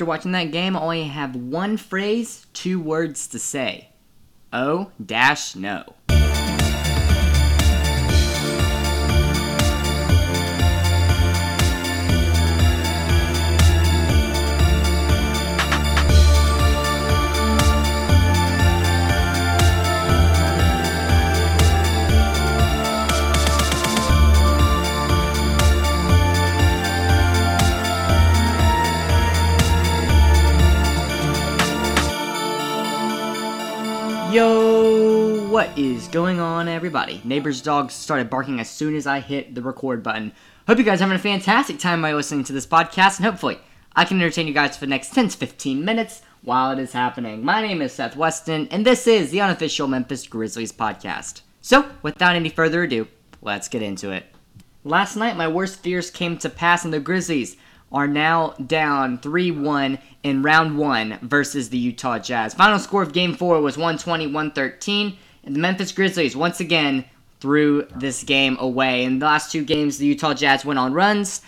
after watching that game, I only have one phrase, two words to say. Oh dash no. What is going on, everybody? Neighbor's dog started barking as soon as I hit the record button. Hope you guys are having a fantastic time by listening to this podcast, and hopefully, I can entertain you guys for the next 10 to 15 minutes while it is happening. My name is Seth Weston, and this is the unofficial Memphis Grizzlies podcast. So, without any further ado, let's get into it. Last night, my worst fears came to pass, and the Grizzlies are now down 3 1 in round one versus the Utah Jazz. Final score of game four was 120 113, and the Memphis Grizzlies once again threw this game away. In the last two games, the Utah Jazz went on runs.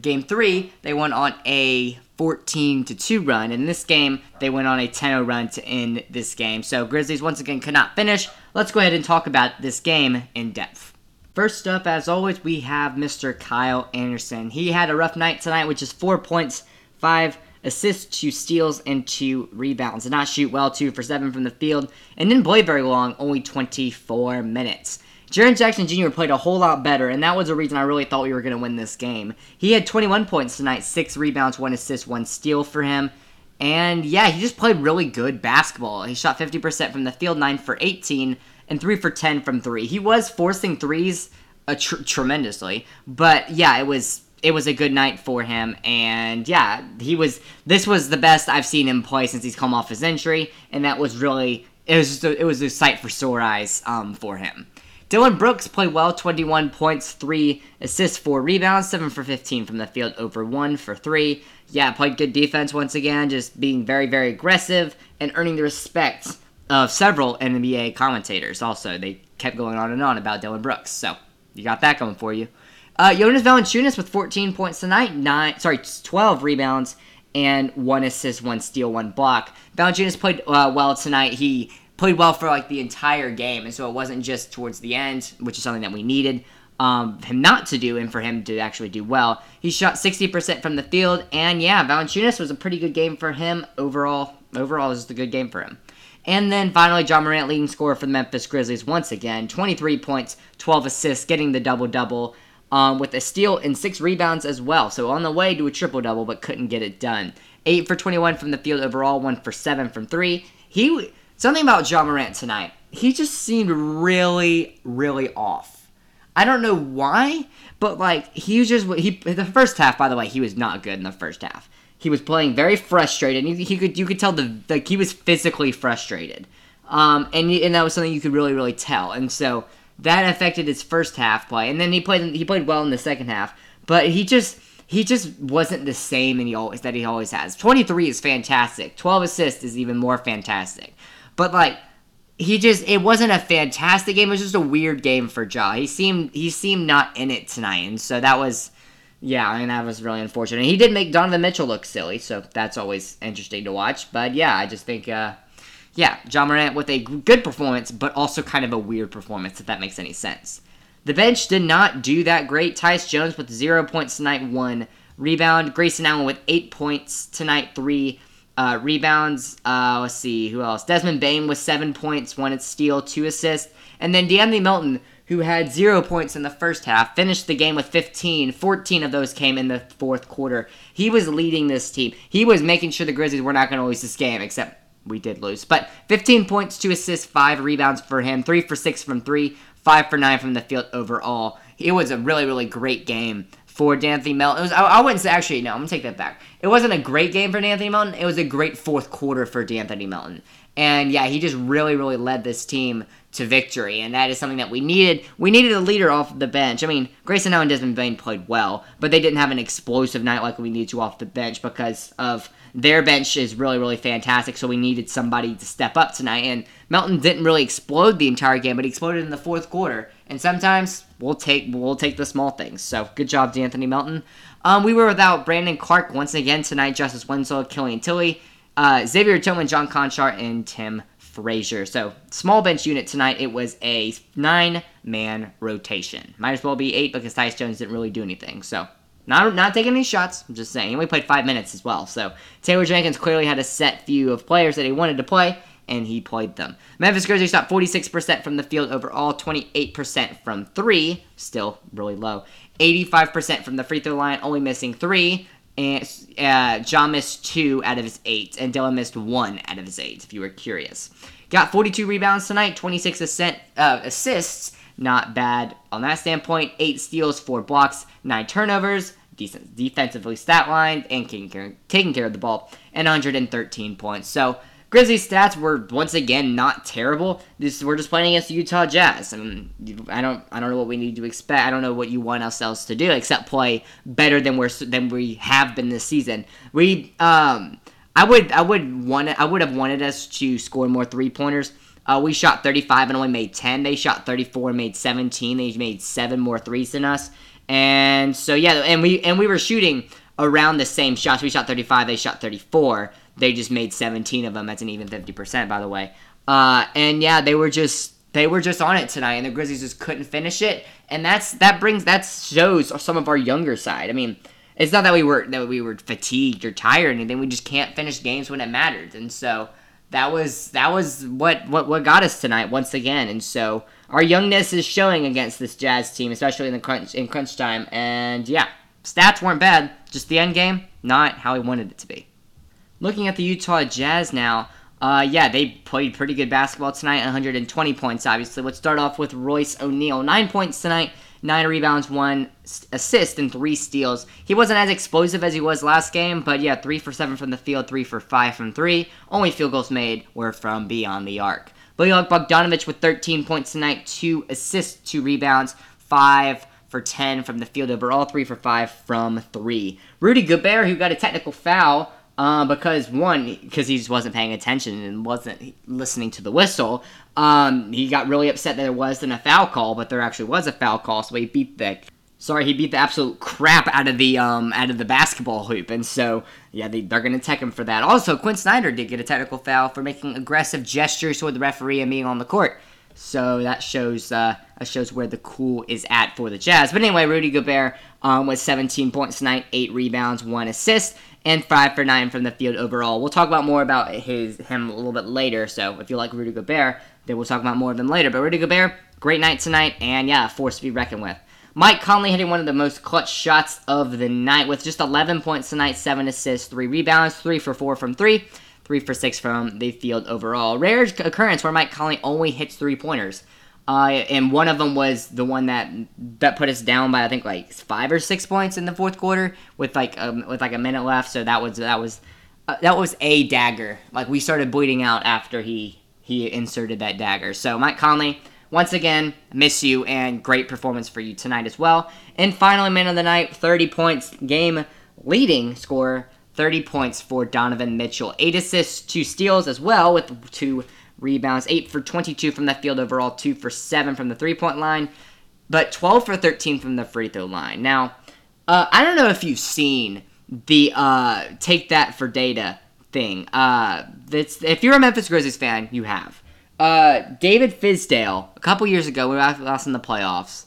game three, they went on a 14 to 2 run. In this game, they went on a 10 0 run to end this game. So Grizzlies once again could not finish. Let's go ahead and talk about this game in depth. First up, as always, we have Mr. Kyle Anderson. He had a rough night tonight, which is four points, five assists, two steals, and two rebounds. Did not shoot well, two for seven from the field, and didn't play very long, only 24 minutes. Jaren Jackson Jr. played a whole lot better, and that was the reason I really thought we were going to win this game. He had 21 points tonight, six rebounds, one assist, one steal for him. And yeah, he just played really good basketball. He shot 50% from the field, 9 for 18, and 3 for 10 from 3. He was forcing threes uh, tr- tremendously, but yeah, it was it was a good night for him and yeah, he was this was the best I've seen him play since he's come off his injury and that was really it was just a, it was a sight for sore eyes um, for him. Dillon Brooks played well, 21 points, 3 assists, 4 rebounds, 7 for 15 from the field, over 1 for 3. Yeah, played good defense once again, just being very, very aggressive and earning the respect of several NBA commentators. Also, they kept going on and on about Dillon Brooks. So you got that going for you. Uh, Jonas Valanciunas with 14 points tonight, nine sorry 12 rebounds and one assist, one steal, one block. Valanciunas played uh, well tonight. He played well for like the entire game, and so it wasn't just towards the end, which is something that we needed um, him not to do, and for him to actually do well. He shot 60% from the field, and yeah, Valanciunas was a pretty good game for him overall. Overall, was just a good game for him. And then finally, Ja Morant leading scorer for the Memphis Grizzlies once again. 23 points, 12 assists, getting the double double um, with a steal and six rebounds as well. So on the way to a triple double, but couldn't get it done. 8 for 21 from the field overall, 1 for 7 from 3. He Something about Ja Morant tonight. He just seemed really, really off. I don't know why, but like he was just he the first half. By the way, he was not good in the first half. He was playing very frustrated. He, he could you could tell the like he was physically frustrated, um, and and that was something you could really really tell. And so that affected his first half play. And then he played he played well in the second half, but he just he just wasn't the same and he always that he always has. 23 is fantastic. 12 assists is even more fantastic. But like he just it wasn't a fantastic game, it was just a weird game for Ja. He seemed he seemed not in it tonight. And so that was yeah, I mean that was really unfortunate. He did make Donovan Mitchell look silly, so that's always interesting to watch. But yeah, I just think, uh, yeah, Ja Morant with a good performance, but also kind of a weird performance, if that makes any sense. The bench did not do that great. Tyus Jones with zero points tonight, one rebound. Grayson Allen with eight points tonight, three uh, rebounds. Uh, let's see who else. Desmond Bane with seven points, one steal, two assists, and then De'Anthony Melton who had zero points in the first half, finished the game with 15. 14 of those came in the fourth quarter. He was leading this team. He was making sure the Grizzlies were not going to lose this game, except we did lose. But 15 points, 2 assists, 5 rebounds for him, 3 for 6 from 3, 5 for 9 from the field overall. It was a really, really great game for De'Anthony Melton. It was, I, I wouldn't say, actually, no, I'm going to take that back. It wasn't a great game for De'Anthony Melton. It was a great fourth quarter for De'Anthony Melton. And yeah, he just really, really led this team to victory, and that is something that we needed. We needed a leader off the bench. I mean, Grayson Allen and Desmond Bane played well, but they didn't have an explosive night like we needed to off the bench because of their bench is really, really fantastic. So we needed somebody to step up tonight, and Melton didn't really explode the entire game, but he exploded in the fourth quarter. And sometimes we'll take we'll take the small things. So good job, De'Anthony Melton. Um, we were without Brandon Clarke once again tonight. Justice Winslow, Killian Tillie. uh, Xavier Tillman, John Konchar, and Tim Frazier. So small bench unit tonight. It was a nine man rotation. Might as well be eight because Tyus Jones didn't really do anything. So not not taking any shots. I'm just saying. He only played five minutes as well. So Taylor Jenkins clearly had a set few of players that he wanted to play, and he played them. Memphis Grizzlies shot 46% from the field overall, 28% from three, still really low. 85% from the free throw line, only missing three. And uh, Ja missed two out of his eight, and Dillon missed one out of his eight, if you were curious. Got 42 rebounds tonight, 26 assist, uh, assists, not bad on that standpoint. Eight steals, four blocks, nine turnovers, decent defensively stat line, and taking care, taking care of the ball, and 113 points. So Grizzlies stats were once again not terrible. This we're just playing against the Utah Jazz. I mean, I don't I don't know what we need to expect. I don't know what you want ourselves to do except play better than we're than we have been this season. We um I would I would want I would have wanted us to score more three pointers. Uh, we shot 35 and only made 10. They shot 34 and made 17. They made seven more threes than us. And so yeah, and we and we were shooting around the same shots. We shot 35. They shot 34. They just made 17 of them. That's an even 50%, by the way. Uh, and yeah, they were just they were just on it tonight, and the Grizzlies just couldn't finish it. And that's that brings that shows some of our younger side. I mean, it's not that we were that we were fatigued or tired or anything. We just can't finish games when it matters, and so that was that was what what what got us tonight once again. And so our youngness is showing against this Jazz team, especially in the crunch in crunch time. And yeah, stats weren't bad, just the end game not how we wanted it to be. Looking at the Utah Jazz now, uh, yeah, they played pretty good basketball tonight. 120 points, obviously. Let's start off with Royce O'Neale. Nine points tonight, nine rebounds, one assist, and three steals. He wasn't as explosive as he was last game, but yeah, three for seven from the field, three for five from three. Only field goals made were from beyond the arc. Bogdan Bogdanovich with 13 points tonight, two assists, two rebounds, five for 10 from the field overall, three for five from three. Rudy Gobert, who got a technical foul uh, because one, because he just wasn't paying attention and wasn't listening to the whistle. Um, he got really upset that there wasn't a foul call, but there actually was a foul call, so he beat the sorry he beat the absolute crap out of the um out of the basketball hoop, and so yeah they, they're gonna tech him for that. Also, Quin Snyder did get a technical foul for making aggressive gestures toward the referee and being on the court. So that shows uh, that shows where the cool is at for the Jazz. But anyway, Rudy Gobert um, was 17 points tonight, eight rebounds, one assist and five for nine from the field overall. We'll talk about more about his him a little bit later. So if you like Rudy Gobert, then we'll talk about more of them later. But Rudy Gobert, great night tonight, and yeah, force to be reckoned with. Mike Conley hitting one of the most clutch shots of the night with just 11 points tonight, seven assists, three rebounds, three for four from three, three for six from the field overall. Rare occurrence where Mike Conley only hits three pointers. Uh, and one of them was the one that that put us down by I think like five or six points in the fourth quarter with like um, with like a minute left. So that was that was uh, that was a dagger. Like we started bleeding out after he he inserted that dagger. So Mike Conley, once again, miss you and great performance for you tonight as well. And finally, man of the night, 30 points, game leading score, 30 points for Donovan Mitchell, eight assists, two steals as well with two rebounds, 8 for 22 from the field overall, 2 for 7 from the three point line, but 12 for 13 from the free throw line. Now, uh, I don't know if you've seen the uh, take that for data thing. Uh, if you're a Memphis Grizzlies fan, you have. Uh, David Fizdale, a couple years ago, we were lost in the playoffs.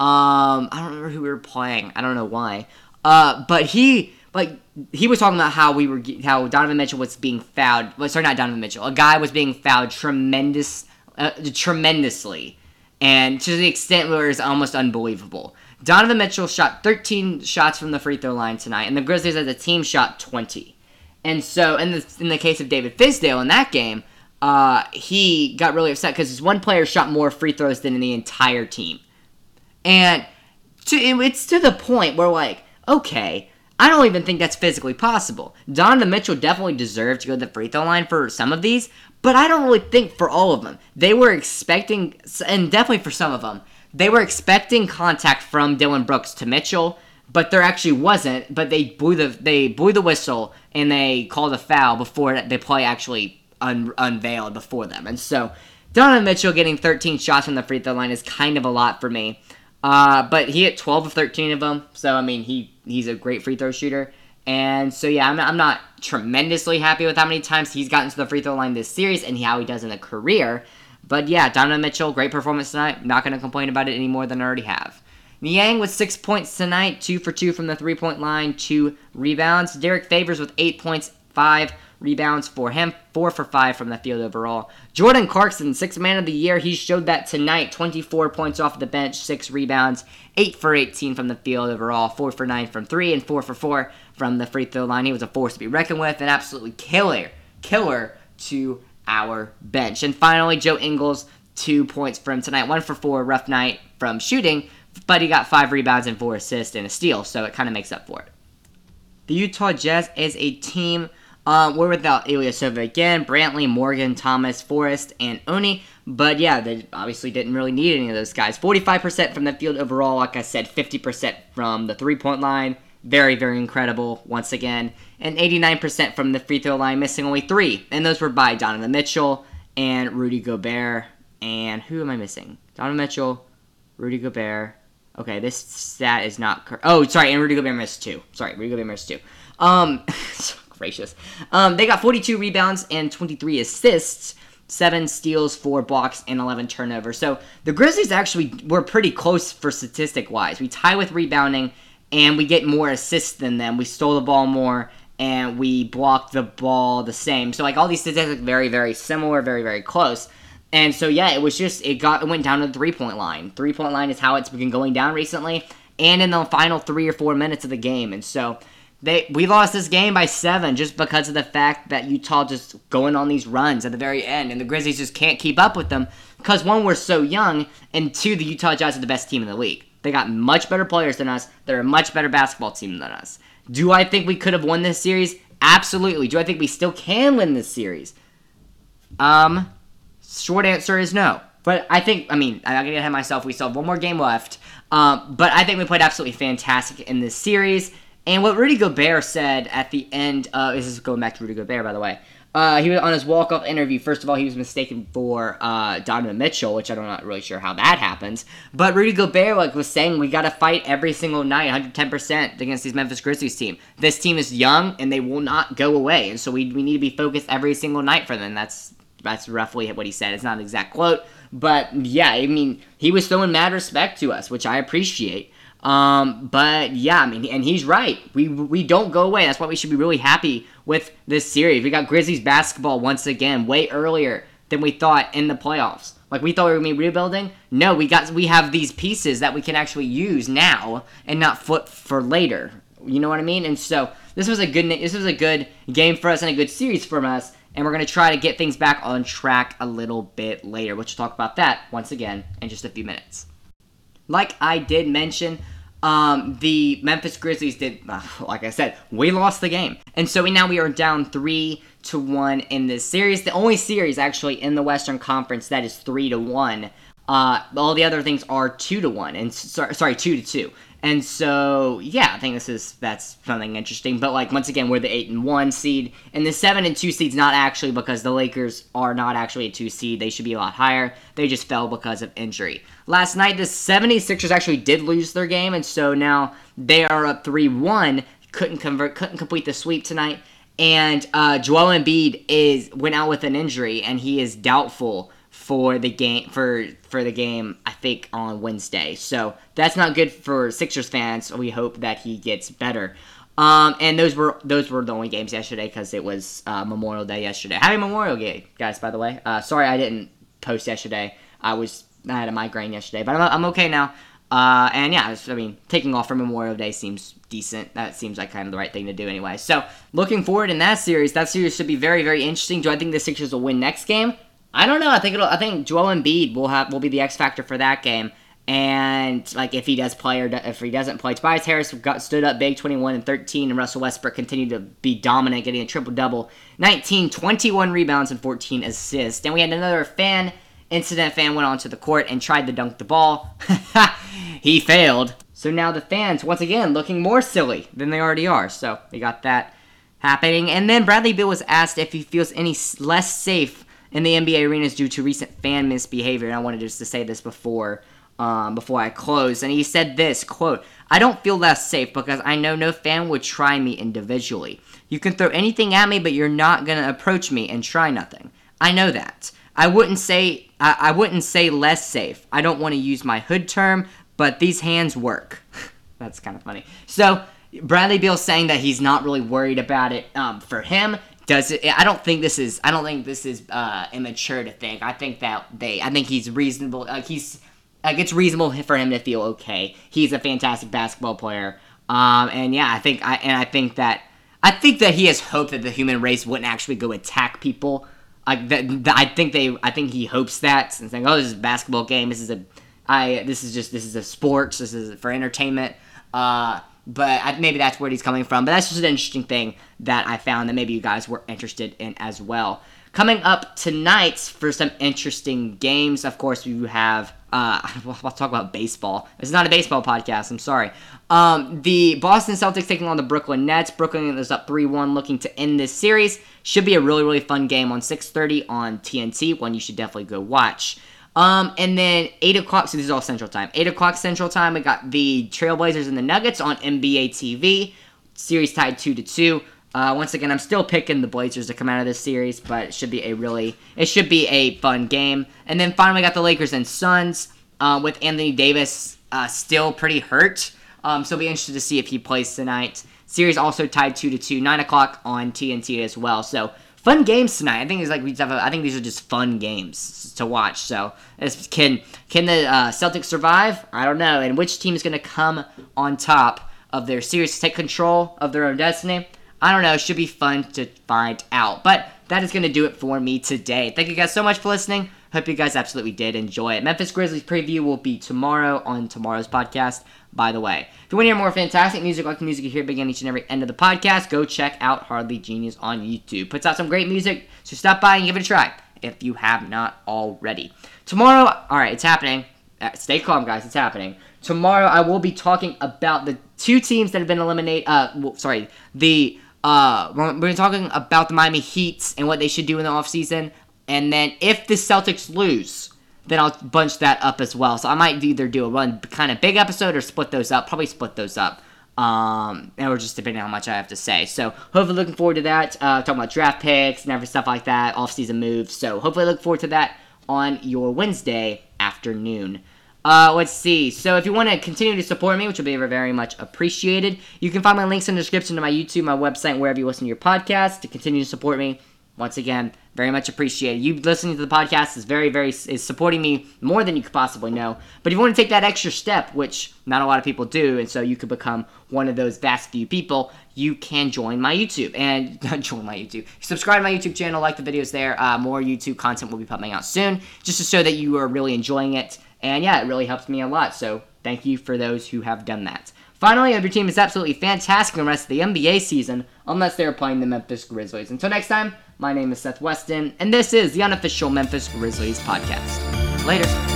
Um, I don't remember who we were playing. I don't know why. Uh, but he like he was talking about how we were how Donovan Mitchell was being fouled. Well, sorry, not Donovan Mitchell. A guy was being fouled tremendous, uh, tremendously, and to the extent where it's almost unbelievable. Donovan Mitchell shot 13 shots from the free throw line tonight, and the Grizzlies as a team shot 20. And so, in the in the case of David Fizdale in that game, uh, he got really upset because his one player shot more free throws than the entire team, and to, it's to the point where like, okay, I don't even think that's physically possible. Donovan Mitchell definitely deserved to go to the free throw line for some of these, but I don't really think for all of them. They were expecting, and definitely for some of them, they were expecting contact from Dillon Brooks to Mitchell, but there actually wasn't. But they blew the they blew the whistle and they called a foul before the play actually un- unveiled before them. And so Donovan Mitchell getting 13 shots from the free throw line is kind of a lot for me. Uh, but he hit 12 of 13 of them, so I mean he he's a great free throw shooter. And so yeah, I'm, I'm not tremendously happy with how many times he's gotten to the free throw line this series and how he does in a career. But yeah, Donovan Mitchell, great performance tonight. Not going to complain about it any more than I already have. Niang with six points tonight, two for two from the three point line, two rebounds. Derrick Favors with eight points, five rebounds for him, four for five from the field overall. Jordan Clarkson, sixth man of the year, he showed that tonight. 24 points off the bench, six rebounds, eight for 18 from the field overall, four for nine from three, and four for four from the free throw line. He was a force to be reckoned with, an absolutely killer, killer to our bench. And finally, Joe Ingles, two points from tonight, one for four, rough night from shooting, but he got five rebounds and four assists and a steal, so it kind of makes up for it. The Utah Jazz is a team uh, we're without Ilyasova again, Brantley, Morgan, Thomas, Forrest, and Oni. But yeah, they obviously didn't really need any of those guys. 45% from the field overall, like I said, 50% from the three point line. Very, very incredible once again. And 89% from the free throw line, missing only three. And those were by Donovan Mitchell and Rudy Gobert. And who am I missing? Donovan Mitchell, Rudy Gobert. Okay, this stat is not correct. Oh, sorry, and Rudy Gobert missed two. Sorry, Rudy Gobert missed two. Um, gracious. Um, they got 42 rebounds and 23 assists, seven steals, four blocks, and 11 turnovers. So the Grizzlies actually were pretty close for statistic wise. We tie with rebounding, and we get more assists than them. We stole the ball more, and we blocked the ball the same. So like all these statistics very very similar, very very close. And so yeah, it was just it got it went down to the three point line. Three point line is how it's been going down recently, and in the final three or four minutes of the game. And so they we lost this game by seven just because of the fact that Utah just going on these runs at the very end, and the Grizzlies just can't keep up with them because one we're so young, and two the Utah Jazz are the best team in the league. They got much better players than us. They're a much better basketball team than us. Do I think we could have won this series? Absolutely. Do I think we still can win this series? Um, short answer is no. But I think, I mean, I'm not gonna get ahead myself. We still have one more game left. Um, but I think we played absolutely fantastic in this series. And what Rudy Gobert said at the end, uh, this is going back to Rudy Gobert, by the way. Uh, he was on his walk-off interview. First of all, he was mistaken for uh, Donovan Mitchell, which I'm not really sure how that happens. But Rudy Gobert like was saying, we got to fight every single night, 110 percent against these Memphis Grizzlies team. This team is young and they will not go away, and so we, we need to be focused every single night for them. That's that's roughly what he said. It's not an exact quote, but yeah, I mean he was showing mad respect to us, which I appreciate. Um, but yeah, I mean, and he's right. We we don't go away. That's why we should be really happy with this series. We got Grizzlies basketball once again, way earlier than we thought in the playoffs. Like we thought we were gonna be rebuilding. No, we got we have these pieces that we can actually use now and not flip for later. You know what I mean? And so this was a good this was a good game for us and a good series for us. And we're gonna try to get things back on track a little bit later. We'll talk about that once again in just a few minutes. Like I did mention, um, the Memphis Grizzlies did, uh, like I said, we lost the game, and so we now we are down three to one in this series. The only series actually in the Western Conference that is three to one. Uh, all the other things are two to one, and sorry, two to two. And so, yeah, I think this is that's something interesting. But like once again, we're the eight and one seed, and the seven and two seed's not actually because the Lakers are not actually a two seed. They should be a lot higher. They just fell because of injury. Last night, the 76ers actually did lose their game, and so now they are up three one. Couldn't convert, couldn't complete the sweep tonight. And uh, Joel Embiid is went out with an injury, and he is doubtful for the game for for the game I think on Wednesday. So that's not good for Sixers fans. We hope that he gets better. Um, and those were those were the only games yesterday because it was uh, Memorial Day yesterday. Happy Memorial Day, guys! By the way, uh, sorry I didn't post yesterday. I was I had a migraine yesterday, but I'm, I'm okay now. Uh, and yeah, I mean, taking off for Memorial Day seems decent. That seems like kind of the right thing to do anyway. So, looking forward in that series, that series should be very, very interesting. Do I think the Sixers will win next game? I don't know. I think it'll. I think Joel Embiid will have will be the X factor for that game, And like if he does play or if he doesn't play, Tobias Harris got stood up big, 21 and 13, and Russell Westbrook continued to be dominant, getting a triple double, 19, 21 rebounds and 14 assists. And we had another fan incident. Fan went onto the court and tried to dunk the ball. he failed. So now the fans once again looking more silly than they already are. So we got that happening. And then Bradley Beal was asked if he feels any less safe in the NBA arenas due to recent fan misbehavior. And I wanted just to say this before um, before I close, and he said this quote: "I don't feel less safe because I know no fan would try me individually. You can throw anything at me, but you're not gonna approach me and try nothing. I know that. I wouldn't say I, I wouldn't say less safe. I don't want to use my hood term, but these hands work. That's kind of funny. So." Bradley Beal saying that he's not really worried about it um, for him does it i don't think this is i don't think this is uh, immature to think i think that they i think he's reasonable like he's like it's reasonable for him to feel okay. He's a fantastic basketball player. Um, and yeah, I think I and I think that I think that he has hope that the human race wouldn't actually go attack people. Like that, that I think they I think he hopes that and saying, "Oh, this is a basketball game. This is a I this is just this is a sports. This is for entertainment." Uh, but I, maybe that's where he's coming from. But that's just an interesting thing that I found that maybe you guys were interested in as well. Coming up tonight for some interesting games, of course, we have. Uh, I'll talk about baseball. It's not a baseball podcast. I'm sorry. Um, the Boston Celtics taking on the Brooklyn Nets. Brooklyn is up 3-1, looking to end this series. Should be a really really fun game on 6:30 on TNT. One you should definitely go watch. Um, and then 8 o'clock, so this is all Central Time. 8 o'clock Central Time, we got the Trailblazers and the Nuggets on NBA TV. Series tied 2 to 2. Uh, once again, I'm still picking the Blazers to come out of this series, but it should be a really, it should be a fun game. And then finally, got the Lakers and Suns uh, with Anthony Davis uh, still pretty hurt. Um, so be interested to see if he plays tonight. Series also tied two to two, nine o'clock on TNT as well. So fun games tonight. I think it's like we have. A, I think these are just fun games to watch. So can can the uh, Celtics survive? I don't know. And which team is going to come on top of their series, to take control of their own destiny? I don't know. It should be fun to find out. But that is going to do it for me today. Thank you guys so much for listening. Hope you guys absolutely did enjoy it. Memphis Grizzlies preview will be tomorrow on tomorrow's podcast, by the way. If you want to hear more fantastic music like the music you hear begin each and every end of the podcast, go check out Hardly Genius on YouTube. Puts out some great music, so stop by and give it a try if you have not already. Tomorrow, all right, it's happening. Uh, stay calm, guys. It's happening. Tomorrow, I will be talking about the two teams that have been eliminated. Uh, well, sorry, the uh, we're talking about the Miami Heat and what they should do in the offseason. And then if the Celtics lose, then I'll bunch that up as well. So I might either do a one kind of big episode or split those up. Probably split those up. Um, and we're just depending on how much I have to say. So hopefully looking forward to that. Uh, talking about draft picks and every stuff like that, off-season moves. So hopefully look forward to that on your Wednesday afternoon. Uh, let's see. So if you want to continue to support me, which will be very much appreciated, you can find my links in the description to my YouTube, my website, wherever you listen to your podcast to continue to support me. Once again, very much appreciated. You listening to the podcast is very, very is supporting me more than you could possibly know. But if you want to take that extra step, which not a lot of people do, and so you could become one of those vast few people, you can join my YouTube and join my YouTube. Subscribe to my YouTube channel, like the videos there. Uh, more YouTube content will be coming out soon, just to show that you are really enjoying it and yeah, it really helps me a lot. So thank you for those who have done that. Finally, your team is absolutely fantastic in the rest of the NBA season, unless they're playing the Memphis Grizzlies. Until next time, my name is Seth Weston, and this is the unofficial Memphis Grizzlies podcast. Later.